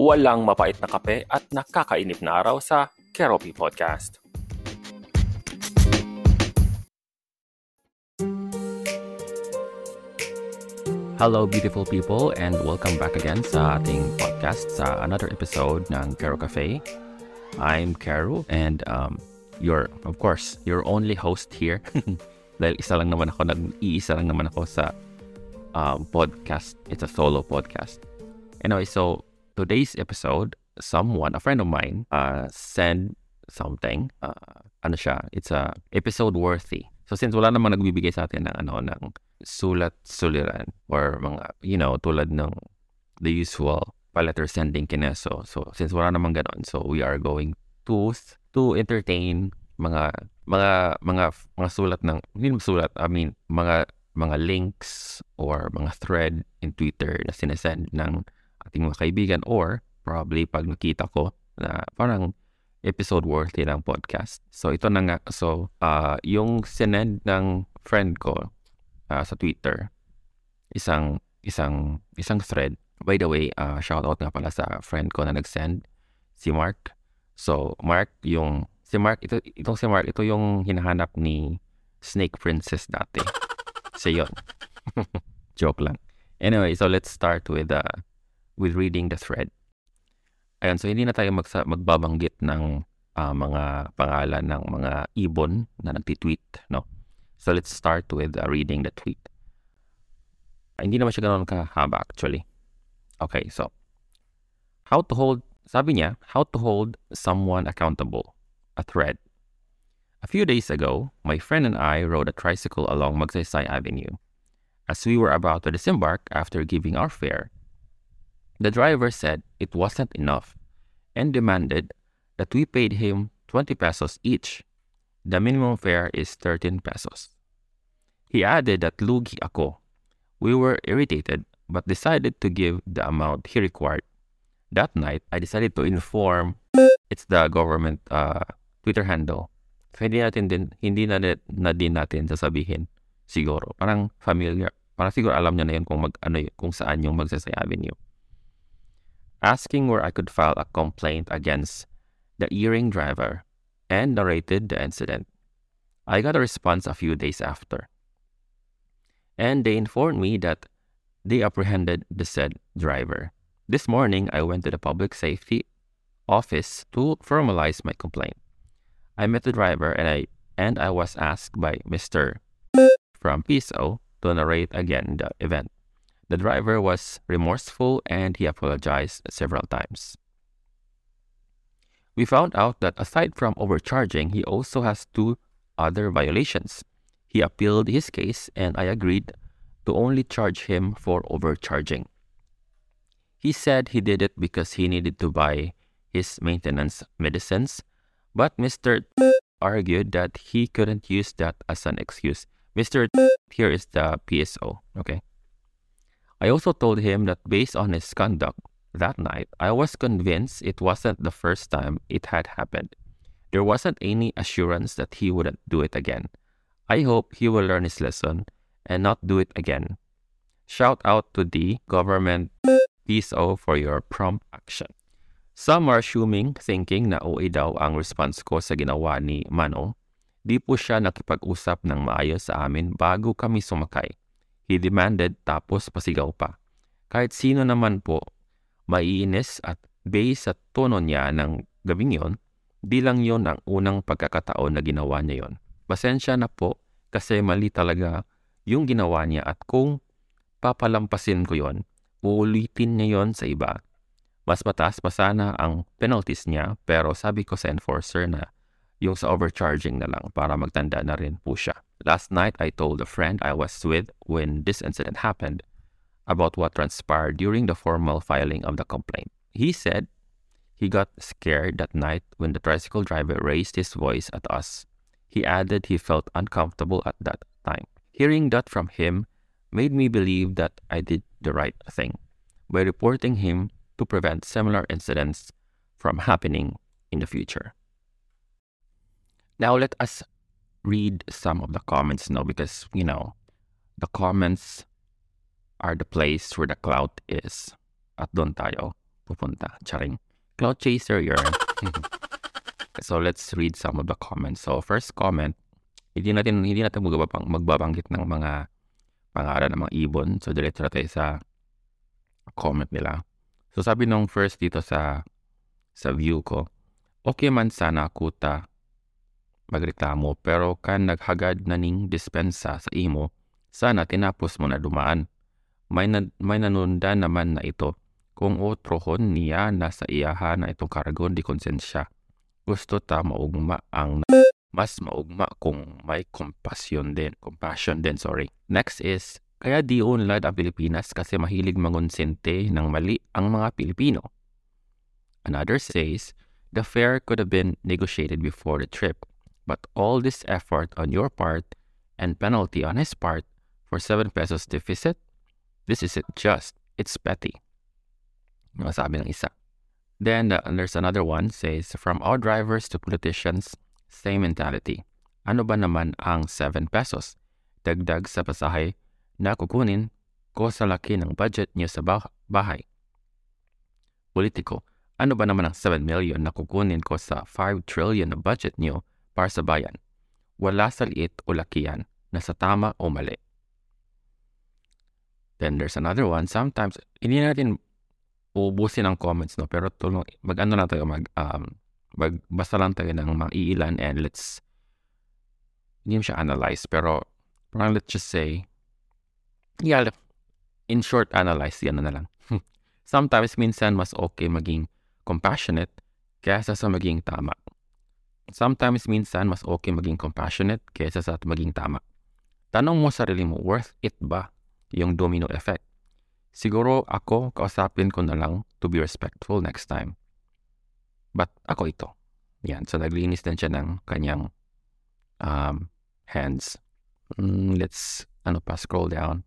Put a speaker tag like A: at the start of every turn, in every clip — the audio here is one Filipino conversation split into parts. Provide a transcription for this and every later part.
A: walang mapait na kape at nakakainip na araw sa Keropi Podcast. Hello beautiful people and welcome back again sa ating podcast sa another episode ng Kero Cafe. I'm Kero and um, your, of course, your only host here. Dahil isa lang naman ako, nag-iisa lang naman ako sa um, podcast. It's a solo podcast. Anyway, so today's episode, someone, a friend of mine, uh, sent something. Uh, ano siya? It's a episode worthy. So since wala namang nagbibigay sa atin ng ano ng sulat-suliran or mga you know tulad ng the usual pa-letter sending kineso. So since wala namang ganon, so we are going to to entertain mga mga mga mga sulat ng hindi sulat, I mean mga mga links or mga thread in Twitter na sinesend ng ating mga kaibigan or probably pag nakita ko na parang episode worthy ng podcast. So ito na nga. So uh, yung sinend ng friend ko uh, sa Twitter, isang isang isang thread. By the way, uh, shout out nga pala sa friend ko na nag-send, si Mark. So Mark, yung si Mark, ito, itong si Mark, ito yung hinahanap ni Snake Princess dati. So yun. Joke lang. Anyway, so let's start with uh, with reading the thread. Ayan, so hindi na tayo magsa- magbabanggit ng uh, mga pangalan ng mga ibon na nagtitweet, no? So let's start with uh, reading the tweet. Uh, hindi naman siya ganoon kahaba actually. Okay, so how to hold, sabi niya, how to hold someone accountable, a thread. A few days ago, my friend and I rode a tricycle along Magsaysay Avenue. As we were about to disembark after giving our fare, the driver said it wasn't enough and demanded that we paid him 20 pesos each. The minimum fare is 13 pesos. He added that lugi ako. We were irritated but decided to give the amount he required. That night, I decided to inform it's the government uh, Twitter handle. So, hindi natin din, hindi na, na din natin sasabihin siguro. Parang familiar. Parang siguro alam niya na yun kung, mag, ano, kung saan yung Magsaysay Avenue asking where I could file a complaint against the earring driver and narrated the incident. I got a response a few days after. And they informed me that they apprehended the said driver. This morning, I went to the public safety office to formalize my complaint. I met the driver and I and I was asked by Mr. from PSO to narrate again the event. The driver was remorseful and he apologized several times. We found out that aside from overcharging, he also has two other violations. He appealed his case and I agreed to only charge him for overcharging. He said he did it because he needed to buy his maintenance medicines, but Mr. argued that he couldn't use that as an excuse. Mr. here is the PSO, okay? I also told him that based on his conduct that night, I was convinced it wasn't the first time it had happened. There wasn't any assurance that he wouldn't do it again. I hope he will learn his lesson and not do it again. Shout out to the government PSO for your prompt action. Some are assuming, thinking na OA daw ang response ko sa ginawa ni Manong. Di po siya nakipag-usap ng maayos sa amin bago kami sumakay. He demanded tapos pasigaw pa. Kahit sino naman po, maiinis at based sa tono niya ng gabing yon, di lang yon ang unang pagkakataon na ginawa niya yon. Pasensya na po kasi mali talaga yung ginawa niya at kung papalampasin ko yon, uulitin niya yon sa iba. Mas mataas pa sana ang penalties niya pero sabi ko sa enforcer na yung sa overcharging na lang para magtanda na rin po siya. Last night, I told a friend I was with when this incident happened about what transpired during the formal filing of the complaint. He said he got scared that night when the tricycle driver raised his voice at us. He added he felt uncomfortable at that time. Hearing that from him made me believe that I did the right thing by reporting him to prevent similar incidents from happening in the future. Now let us read some of the comments now because, you know, the comments are the place where the cloud is. At doon tayo pupunta. Charing. Cloud chaser, you're... so let's read some of the comments. So first comment, hindi natin hindi natin magbabang, magbabanggit ng mga pangalan ng mga ibon. So diretso tayo sa comment nila. So sabi nung first dito sa sa view ko, okay man sana kuta magreklamo pero kan naghagad na ning dispensa sa imo, sana tinapos mo na dumaan. May, na, may nanunda naman na ito kung otrohon niya na sa iyaha na itong karagon di konsensya. Gusto ta maugma ang mas maugma kung may compassion din. Compassion din, sorry. Next is, kaya di unlad ang Pilipinas kasi mahilig mangonsente ng mali ang mga Pilipino. Another says, the fare could have been negotiated before the trip But all this effort on your part and penalty on his part for 7 pesos deficit, this isn't just, it's petty. Masabi ng isa. Then uh, there's another one says, from our drivers to politicians, same mentality. Ano ba naman ang 7 pesos? Dagdag sa pasahe na kukunin ko sa laki ng budget niyo sa bahay. Politiko, ano ba naman ang 7 million na kukunin ko sa 5 trillion na budget niyo para sa bayan. Wala sa liit o lakihan na sa tama o mali. Then there's another one. Sometimes, hindi natin ubusin ang comments, no? Pero tulong, mag-ano lang tayo, mag, um, magbasa lang tayo ng mga iilan and let's, hindi mo siya analyze, pero parang let's just say, yeah, in short, analyze, yan na lang. Sometimes, minsan, mas okay maging compassionate kaysa sa maging tama. Sometimes minsan mas okay maging compassionate kaysa sa maging tama. Tanong mo sarili mo, worth it ba yung domino effect? Siguro ako, kausapin ko na lang to be respectful next time. But ako ito. Yan. So naglinis din siya ng kanyang um, hands. Mm, let's ano pa, scroll down.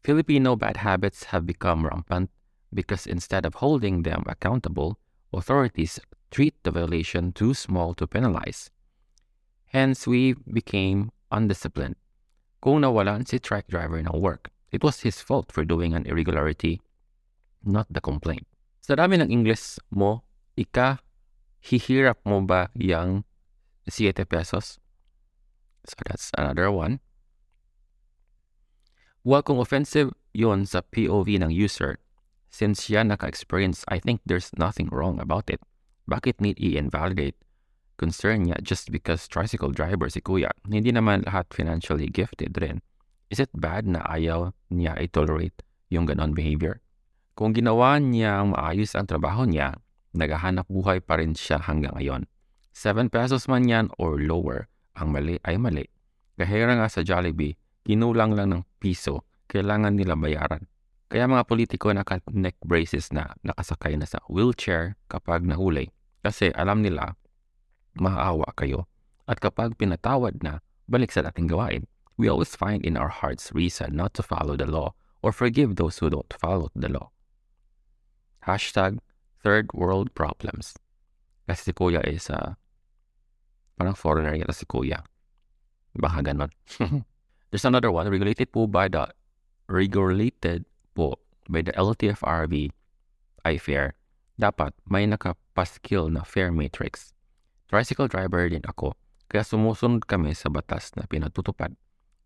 A: Filipino bad habits have become rampant because instead of holding them accountable, authorities treat the violation too small to penalize. Hence, we became undisciplined. Kung nawalan si truck driver ng work, it was his fault for doing an irregularity, not the complaint. Sa dami ng English mo, ika, hihirap mo ba yung 7 pesos? So that's another one. Well, kung offensive yon sa POV ng user, since siya naka-experience, I think there's nothing wrong about it. Bakit need i-invalidate concern niya just because tricycle driver si kuya? Hindi naman lahat financially gifted rin. Is it bad na ayaw niya i-tolerate yung ganon behavior? Kung ginawa niya maayos ang trabaho niya, naghahanap buhay pa rin siya hanggang ngayon. 7 pesos man yan or lower, ang mali ay mali. Kahira nga sa Jollibee, kinulang lang ng piso, kailangan nila bayaran. Kaya mga politiko naka-neck braces na nakasakay na sa wheelchair kapag nahuli kasi alam nila, maawa kayo. At kapag pinatawad na, balik sa dating gawain. We always find in our hearts reason not to follow the law or forgive those who don't follow the law. Hashtag third world problems. Kasi si kuya is uh, parang foreigner yata si kuya. Baka ganon. There's another one regulated po by the regulated po by the LTFRB I fair dapat may nakapaskill na fair matrix. Tricycle driver din ako, kaya sumusunod kami sa batas na pinatutupad.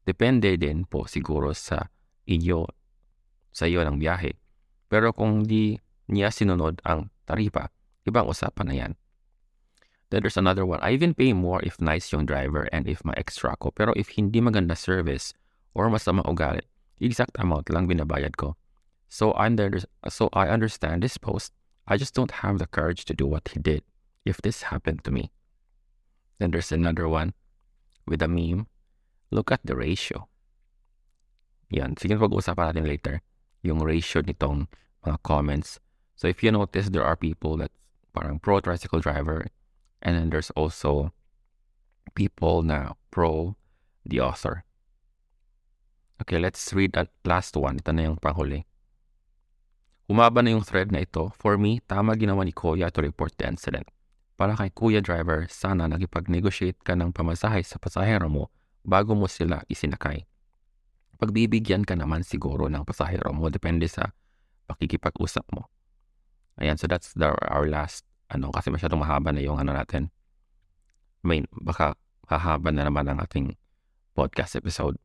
A: Depende din po siguro sa iyo, sa iyo ng biyahe. Pero kung di niya sinunod ang taripa, ibang usapan na yan. Then there's another one. I even pay more if nice yung driver and if may extra ako. Pero if hindi maganda service or masama ugali, exact amount lang binabayad ko. So, under, so I understand this post I just don't have the courage to do what he did if this happened to me. Then there's another one with a meme. Look at the ratio. Yan. Sige, pag-uusapan natin later yung ratio nitong mga comments. So if you notice, there are people that parang pro tricycle driver and then there's also people na pro the author. Okay, let's read that last one. Ito na yung panghuli. Umaba na yung thread na ito. For me, tama ginawa ni Kuya to report the incident. Para kay Kuya Driver, sana nagipag-negotiate ka ng pamasahe sa pasahero mo bago mo sila isinakay. Pagbibigyan ka naman siguro ng pasahero mo depende sa pakikipag-usap mo. Ayan, so that's the, our last, ano, kasi masyadong mahaba na yung ano natin. I mean, baka hahaba na naman ang ating podcast episode.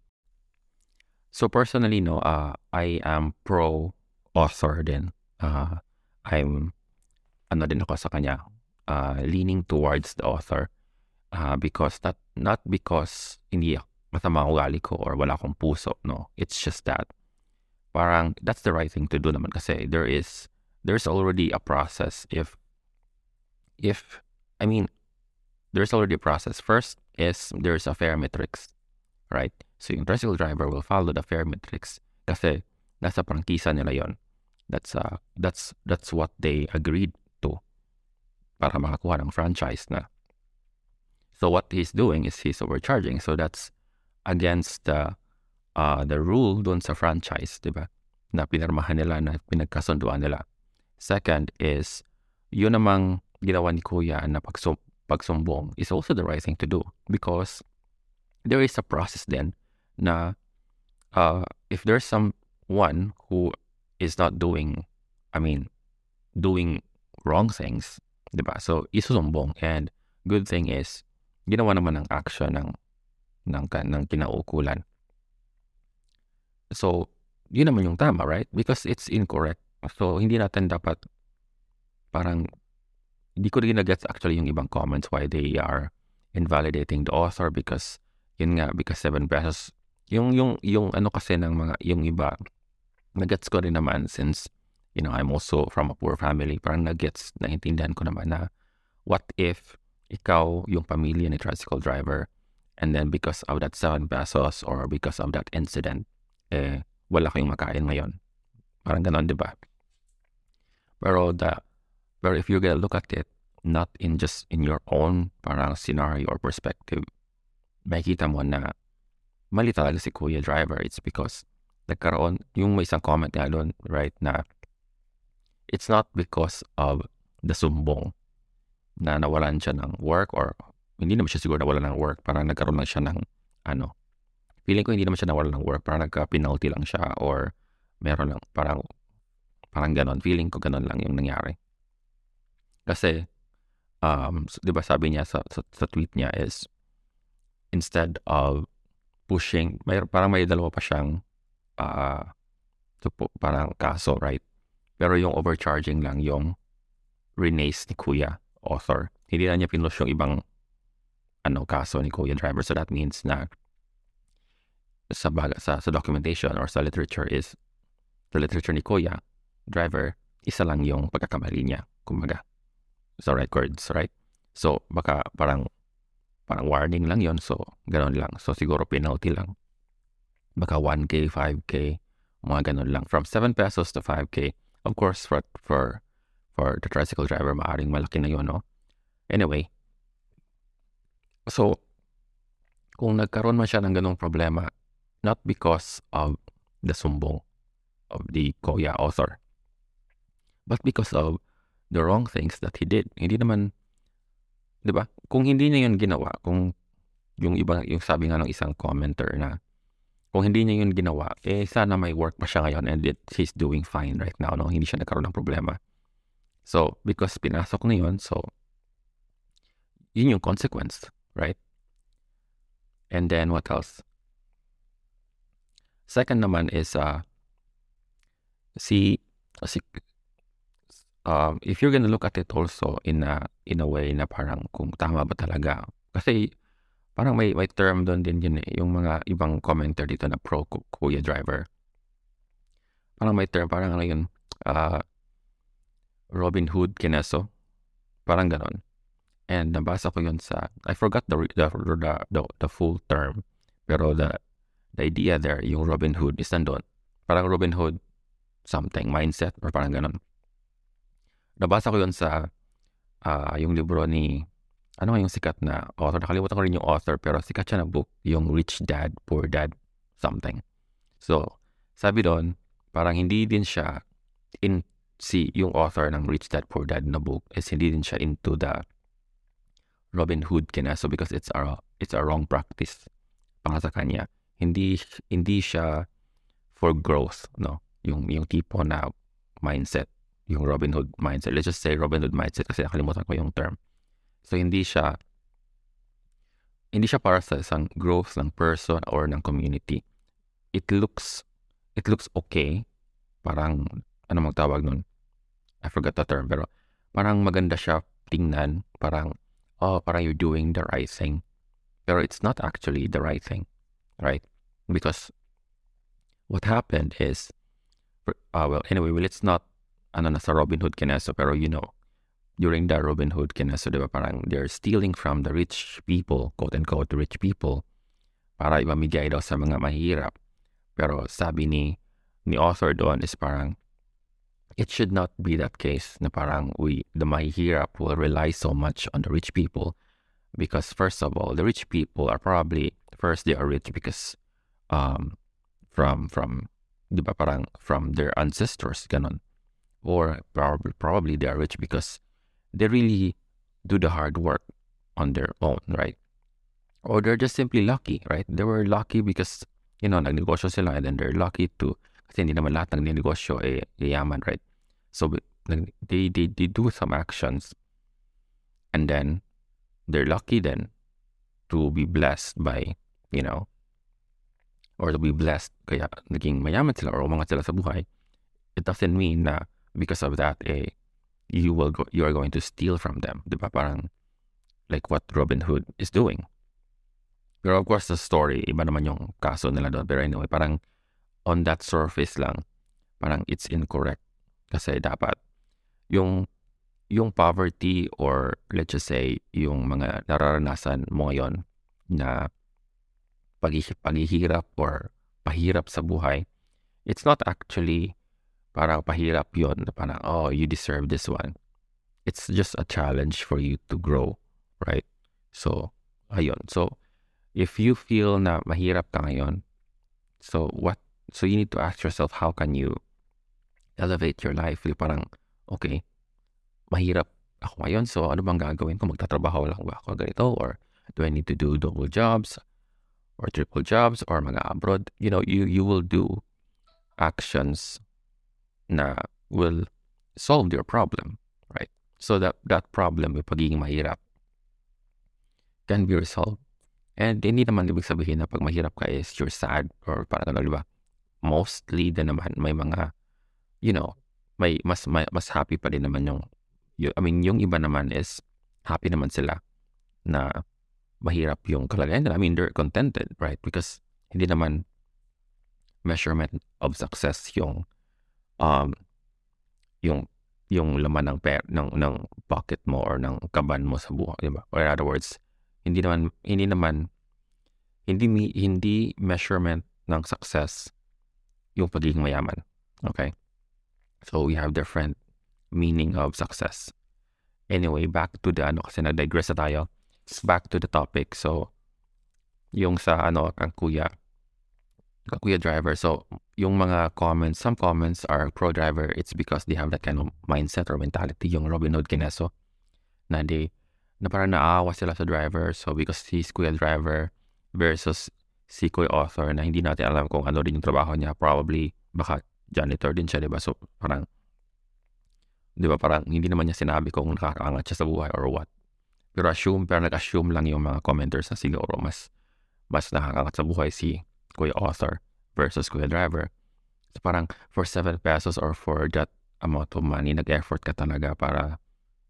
A: So personally, no, uh, I am pro author din. Uh, I'm, ano din ako sa kanya, uh, leaning towards the author. Uh, because not, not because hindi masama ang ugali ko or wala akong puso, no. It's just that, parang, that's the right thing to do naman kasi there is, there's already a process if, if, I mean, there's already a process. First is there's a fair matrix, right? So yung tricycle driver will follow the fair matrix kasi nasa prangkisa nila yon. That's uh, that's that's what they agreed to para makakuha ng franchise na. So what he's doing is he's overcharging. So that's against the uh, the rule doon sa franchise, di ba? Na pinirmahan nila, na pinagkasunduan nila. Second is, yun namang ginawa ni Kuya na pagsum pagsumbong is also the right thing to do because there is a process then na uh, if there's someone who is not doing, I mean, doing wrong things, di ba? So, isusumbong. And good thing is, ginawa naman ng action ng, ng, ng kinaukulan. So, yun naman yung tama, right? Because it's incorrect. So, hindi natin dapat parang hindi ko rin nagets actually yung ibang comments why they are invalidating the author because yun nga because 7 pesos yung yung yung ano kasi ng mga yung iba nagets ko rin naman since you know I'm also from a poor family parang nagets naintindihan ko naman na what if ikaw yung pamilya ni tricycle driver and then because of that 7 pesos or because of that incident eh wala kayong makain ngayon parang ganon di ba pero the But if you're gonna look at it, not in just in your own parang scenario or perspective, makikita mo na mali talaga si Kuya Driver. It's because nagkaroon, yung may isang comment nga doon, right, na it's not because of the sumbong na nawalan siya ng work or hindi naman siya siguro nawalan ng work. Parang nagkaroon lang siya ng ano. Feeling ko hindi naman siya nawalan ng work. Parang nagka-penalty lang siya or meron lang parang parang ganon. Feeling ko ganon lang yung nangyari. Kasi, um, di ba sabi niya sa, sa, sa tweet niya is, instead of pushing, may, parang may dalawa pa siyang uh, parang kaso, right? Pero yung overcharging lang yung renace ni Kuya, author. Hindi na niya pinush yung ibang ano kaso ni Kuya Driver. So that means na sa, baga, sa, sa documentation or sa literature is sa literature ni Kuya Driver, isa lang yung pagkakamali niya. Kumbaga, sa records, right? So, baka parang parang warning lang yon So, ganun lang. So, siguro penalty lang. Baka 1K, 5K, mga ganun lang. From 7 pesos to 5K. Of course, for, for, for the tricycle driver, maaring malaki na yon no? Anyway, so, kung nagkaroon man siya ng ganung problema, not because of the sumbong of the Koya author, but because of the wrong things that he did. Hindi naman, di ba? Kung hindi niya yun ginawa, kung yung iba, yung sabi nga ng isang commenter na, kung hindi niya yun ginawa, eh sana may work pa siya ngayon and it, he's doing fine right now, no? Hindi siya nagkaroon ng problema. So, because pinasok na yun, so, yun yung consequence, right? And then, what else? Second naman is, uh, si, si, um, if you're gonna look at it also in a in a way na parang kung tama ba talaga kasi parang may may term doon din yun eh yung mga ibang commenter dito na pro kuya driver. Parang may term parang ano yun uh, Robin Hood Kineso parang ganon. And nabasa ko yun sa I forgot the the the, the, the full term pero the the idea there yung Robin Hood is nandun. Parang Robin Hood something mindset or parang ganon. Nabasa ko yun sa uh, yung libro ni ano nga yung sikat na author? Nakalimutan ko rin yung author pero sikat siya na book, yung Rich Dad, Poor Dad, something. So, sabi doon, parang hindi din siya in si yung author ng Rich Dad, Poor Dad na book is hindi din siya into the Robin Hood kina so because it's a it's a wrong practice para sa kanya. Hindi hindi siya for growth, no? Yung yung tipo na mindset yung Robin Hood mindset. Let's just say Robin Hood mindset kasi nakalimutan ko yung term. So hindi siya hindi siya para sa isang growth ng person or ng community. It looks it looks okay. Parang ano magtawag nun? I forgot the term pero parang maganda siya tingnan. Parang oh, parang you're doing the right thing. Pero it's not actually the right thing, right? Because what happened is uh, well, anyway, well, it's not ano na sa Robin Hood Kineso, pero you know, during the Robin Hood Kineso, di ba, parang they're stealing from the rich people, quote-unquote, rich people, para ibamigay daw sa mga mahirap. Pero sabi ni, ni author doon is parang, it should not be that case na parang we, the mahirap will rely so much on the rich people because first of all, the rich people are probably, first they are rich because um, from, from, di ba, parang from their ancestors, ganon. or probably, probably they are rich because they really do the hard work on their own, right? Or they're just simply lucky, right? They were lucky because, you know, nagnegosyo sila and then they're lucky to, kasi hindi naman lahat ng negosyo ay yaman, right? So they, they, they do some actions and then they're lucky then to be blessed by, you know, or to be blessed kaya naging mayaman sila or umangat sila sa buhay. It doesn't mean na because of that, eh, you will go, you are going to steal from them. Di? Parang like what Robin Hood is doing. Pero of course, the story, iba naman yung kaso nila doon. Pero anyway, parang on that surface lang, parang it's incorrect. Kasi dapat yung yung poverty or let's just say yung mga nararanasan mo ngayon na paghihirap or pahirap sa buhay, it's not actually parang pahirap yon parang, oh, you deserve this one. It's just a challenge for you to grow, right? So, ayun. So, if you feel na mahirap ka ngayon, so what, so you need to ask yourself, how can you elevate your life? Yung parang, okay, mahirap ako ngayon, so ano bang gagawin ko? Magtatrabaho lang ba ako ganito? Or do I need to do double jobs? Or triple jobs? Or mga abroad? You know, you, you will do actions na will solve your problem, right? So that that problem, yung pagiging mahirap, can be resolved. And hindi naman ibig sabihin na pag mahirap ka is you're sad or parang ano, di ba? Mostly din naman may mga, you know, may mas may, mas happy pa din naman yung, yung, I mean, yung iba naman is happy naman sila na mahirap yung kalagayan nila. I mean, they're contented, right? Because hindi naman measurement of success yung um, yung yung laman ng per ng ng pocket mo or ng kaban mo sa buhay, di ba? Or in other words, hindi naman hindi naman hindi hindi measurement ng success yung pagiging mayaman. Okay? So we have different meaning of success. Anyway, back to the ano kasi nag-digress na tayo. Back to the topic. So yung sa ano ang kuya Kuya driver. So, yung mga comments, some comments are pro driver. It's because they have that kind of mindset or mentality, yung Robin Hood Kineso, na they, na parang naawa sila sa driver. So, because he's Kuya driver versus si Kuya author na hindi natin alam kung ano rin yung trabaho niya. Probably, baka janitor din siya, di ba? So, parang, di ba, parang hindi naman niya sinabi kung nakakaangat siya sa buhay or what. Pero assume, pero nag-assume lang yung mga commenters na siguro mas, mas nakakaangat sa buhay si Kuya Author versus Kuya Driver. So parang for 7 pesos or for that amount of money, nag-effort ka talaga para,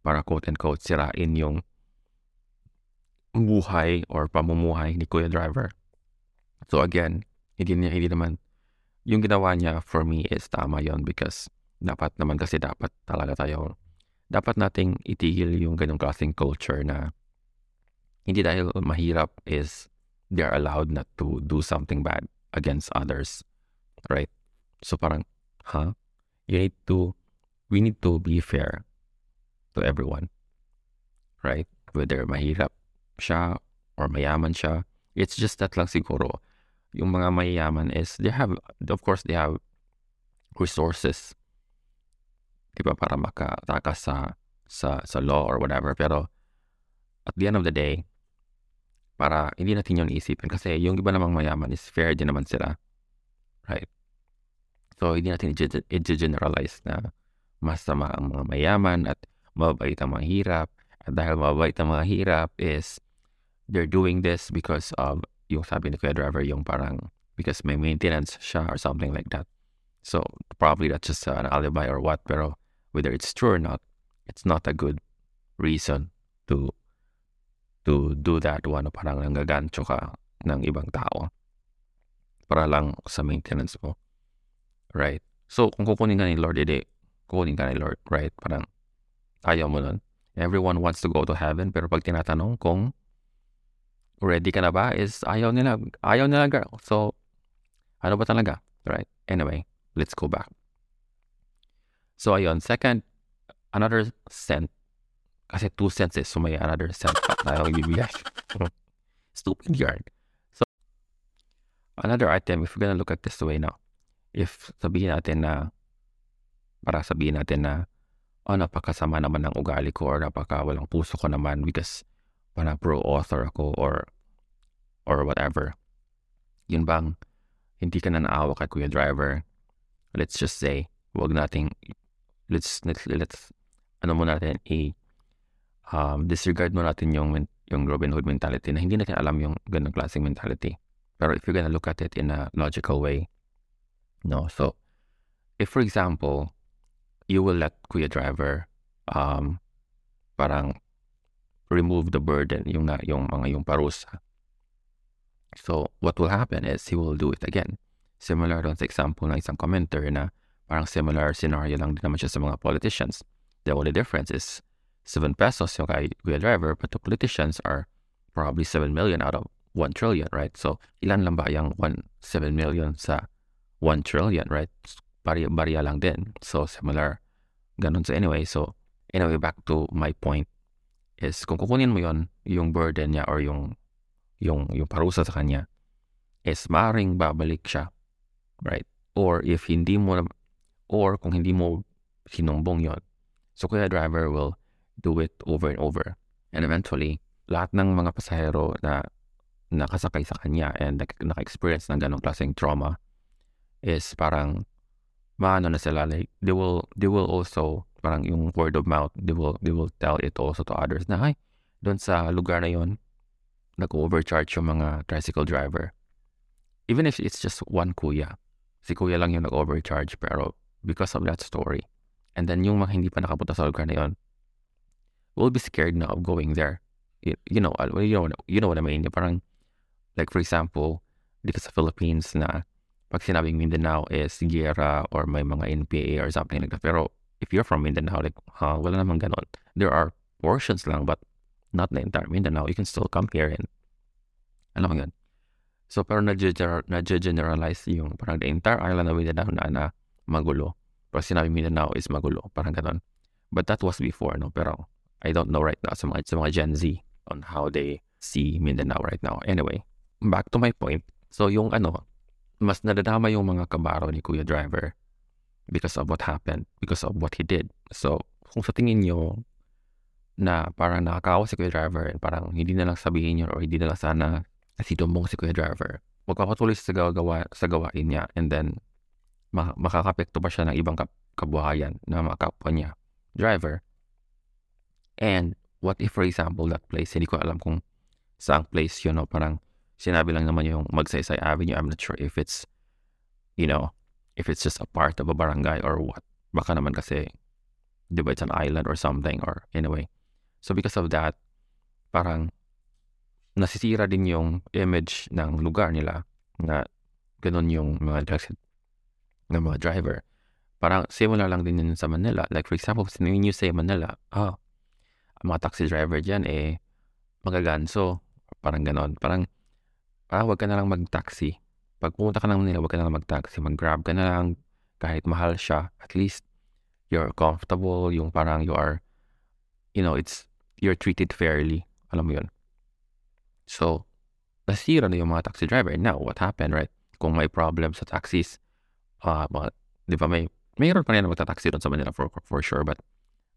A: para quote and quote, sirain yung buhay or pamumuhay ni Kuya Driver. So again, hindi, niya, hindi naman, yung ginawa niya for me is tama yon because dapat naman kasi dapat talaga tayo, dapat nating itigil yung ganong klaseng culture na hindi dahil mahirap is they are allowed not to do something bad against others, right? So parang, huh? You need to, we need to be fair to everyone, right? Whether mahirap siya or mayaman siya. It's just that lang siguro. Yung mga mayayaman is, they have, of course, they have resources. Diba? Para makatakas sa, sa, sa law or whatever. Pero, at the end of the day, para hindi natin yun isipin. Kasi yung iba namang mayaman is fair din naman sila. Right? So, hindi natin i-generalize na masama ang mga mayaman at mababait ang mga hirap. At dahil mababait ang mga hirap is they're doing this because of yung sabi ni Kuya Driver, yung parang because may maintenance siya or something like that. So probably that's just an alibi or what, pero whether it's true or not, it's not a good reason to to do that one parang nanggagancho ka ng ibang tao para lang sa maintenance mo. Right? So, kung kukunin ka ni Lord, edi, kukunin ka ni Lord, right? Parang, ayaw mo nun. Everyone wants to go to heaven, pero pag tinatanong kung ready ka na ba, is ayaw nila, ayaw nila girl. So, ano ba talaga? Right? Anyway, let's go back. So, ayun. Second, another cent. Kasi two cents is, so may another cent pa tayo ibibigay. Stupid yarn. Another item, if we're gonna look at this way now, if sabihin natin na, para sabihin natin na, oh, napakasama naman ng ugali ko or napaka walang puso ko naman because parang pro-author ako or or whatever. Yun bang hindi ka na naawa kay Kuya Driver? Let's just say, wag nating, let's, let's, let's ano mo natin, i um, disregard mo natin yung, yung Robin Hood mentality na hindi natin alam yung ganong klaseng mentality. Pero if you're gonna look at it in a logical way, no. So, if for example, you will let Kuya Driver um, parang remove the burden, yung, na, yung mga yung parusa. So, what will happen is he will do it again. Similar doon sa example ng isang commenter na parang similar scenario lang din naman siya sa mga politicians. The only difference is 7 pesos yung kay Kuya Driver, but the politicians are probably 7 million out of 1 trillion, right? So, ilan lang ba yung 1, 7 million sa 1 trillion, right? Bariya, lang din. So, similar. Ganun. So, anyway, so, anyway, back to my point is kung kukunin mo yon yung burden niya or yung yung yung parusa sa kanya is maring babalik siya right or if hindi mo or kung hindi mo sinumbong yon so kuya driver will do it over and over. And eventually lahat ng mga pasahero na nakasakay sa kanya and naka-experience ng ganong klaseng trauma is parang maano na sila like they will they will also parang yung word of mouth they will they will tell it also to others na ay doon sa lugar na yon nag-overcharge yung mga tricycle driver. Even if it's just one kuya si kuya lang yung nag-overcharge pero because of that story and then yung mga hindi pa nakapunta sa lugar na yon will be scared now of going there you, you know you know you know what I mean parang Like for example, dito sa Philippines na pag sinabing Mindanao is Gera or may mga NPA or something like that. Pero if you're from Mindanao, like, huh, wala naman ganon. There are portions lang but not the entire Mindanao. You can still come here and ano mo yun. So, pero na-generalize yung parang the entire island of Mindanao na, na magulo. Pero sinabi Mindanao is magulo. Parang ganon. But that was before, no? Pero I don't know right now sa mga, sa mga Gen Z on how they see Mindanao right now. Anyway, back to my point. So yung ano, mas nadadama yung mga kabaro ni Kuya Driver because of what happened, because of what he did. So kung sa tingin nyo na parang nakakawa si Kuya Driver and parang hindi na lang sabihin nyo or hindi na lang sana nasitumbong si Kuya Driver, magpapatuloy sa gagawa, sa gawain niya and then makakapekto pa siya ng ibang kabuhayan na mga kapwa niya driver. And what if for example that place, hindi ko alam kung saang place yun, no? parang sinabi lang naman yung Magsaysay Avenue. I'm not sure if it's, you know, if it's just a part of a barangay or what. Baka naman kasi, di ba, it's an island or something or anyway. So because of that, parang nasisira din yung image ng lugar nila na ganun yung mga ng mga driver. Parang similar lang din yun sa Manila. Like for example, when you say Manila, oh, mga taxi driver dyan eh, magaganso. Parang ganon. Parang ah, wag ka na lang mag-taxi. Pag pumunta ka ng Manila, wag ka na lang mag-taxi. Mag-grab ka na lang kahit mahal siya. At least, you're comfortable. Yung parang you are, you know, it's, you're treated fairly. Alam mo yun. So, nasira na yung mga taxi driver. Now, what happened, right? Kung may problem sa taxis, uh, mga, di ba may, mayroon pa rin magta-taxi doon sa Manila for, for sure. But,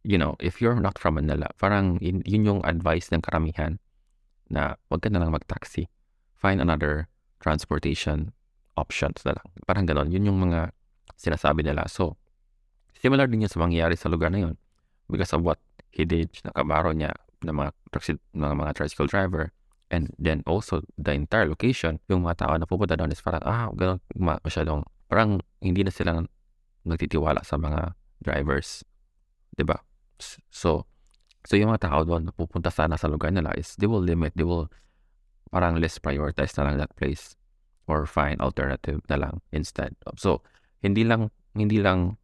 A: you know, if you're not from Manila, parang yun, yun yung advice ng karamihan na wag ka na lang mag-taxi find another transportation options na lang. Parang ganon. Yun yung mga sinasabi nila. So, Similar din yun sa mangyayari sa lugar na yun. Because of what he did, nakabaro niya ng mga, ng mga tricycle driver. And then also, the entire location, yung mga tao na pupunta doon is parang, ah, ganun, masyadong, parang hindi na sila nagtitiwala sa mga drivers. ba diba? So, so yung mga tao doon pupunta sana sa lugar nila is they will limit, they will parang less prioritize na lang that place or find alternative na lang instead. So, hindi lang hindi lang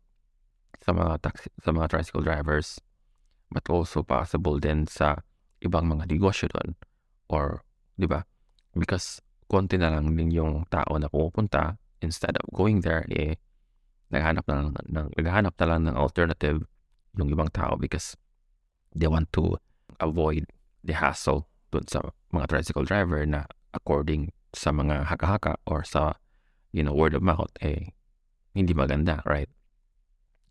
A: sa mga taxi, sa mga tricycle drivers but also possible din sa ibang mga negosyo doon or 'di ba? Because konti na lang din yung tao na pumupunta instead of going there eh naghahanap na lang ng naghahanap na lang ng alternative yung ibang tao because they want to avoid the hassle dun sa mga tricycle driver na according sa mga haka-haka or sa you know word of mouth eh hindi maganda right?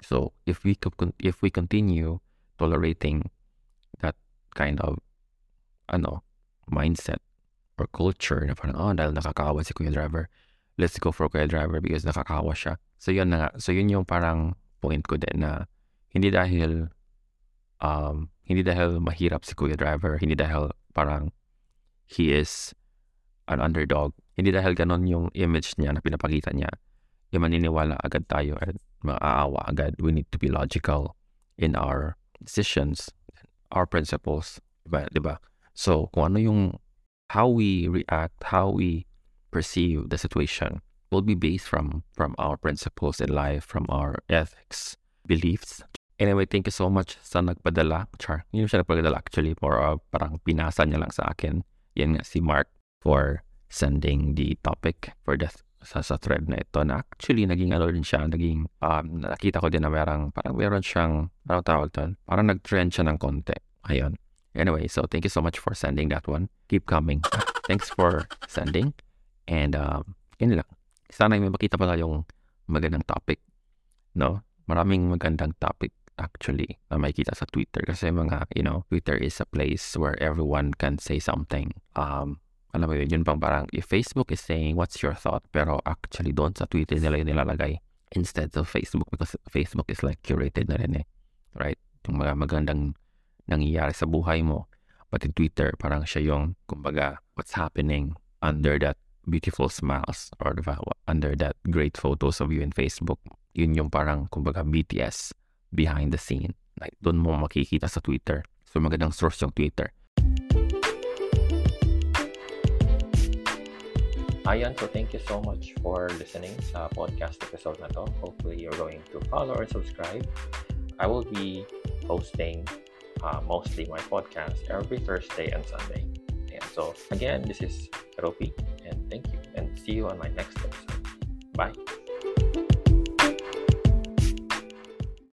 A: So if we if we continue tolerating that kind of ano mindset or culture na parang oh dahil nakakawa si kuya driver let's go for kuya driver because nakakawa siya. So yun na nga so yun yung parang point ko din na hindi dahil um hindi dahil mahirap si kuya driver hindi dahil parang he is an underdog. Hindi dahil ganon yung image niya na pinapakita niya, yung maniniwala agad tayo at maaawa agad. We need to be logical in our decisions, our principles, diba? diba? So, kung ano yung how we react, how we perceive the situation will be based from from our principles in life, from our ethics, beliefs. Anyway, thank you so much sa nagpadala. Char, yun siya nagpadala actually. More uh, parang pinasa niya lang sa akin. Yan nga si Mark for sending the topic for the sa, sa thread na ito na actually naging ano rin siya, naging um, nakita ko din na merang, parang meron siyang, parang tawag doon, parang nag-trend siya ng konti. Ayun. Anyway, so thank you so much for sending that one. Keep coming. Thanks for sending. And um, yun lang. Sana may makita pala yung magandang topic. No? Maraming magandang topic actually na makikita sa Twitter kasi mga, you know, Twitter is a place where everyone can say something. Um, alam mo yun, yun pang parang, if Facebook is saying, what's your thought? Pero actually doon sa Twitter nila yung nilalagay instead of Facebook because Facebook is like curated na rin eh. Right? Yung mga magandang nangyayari sa buhay mo. But in Twitter, parang siya yung, kumbaga, what's happening under that beautiful smiles or diba, under that great photos of you in Facebook. Yun yung parang, kumbaga, BTS behind the scene. Like, doon mo makikita sa Twitter. So, magandang source yung Twitter. Ayan, so thank you so much for listening sa podcast episode na to. Hopefully, you're going to follow or subscribe. I will be posting uh, mostly my podcast every Thursday and Sunday. And so, again, this is Keropi, and thank you, and see you on my next episode. Bye.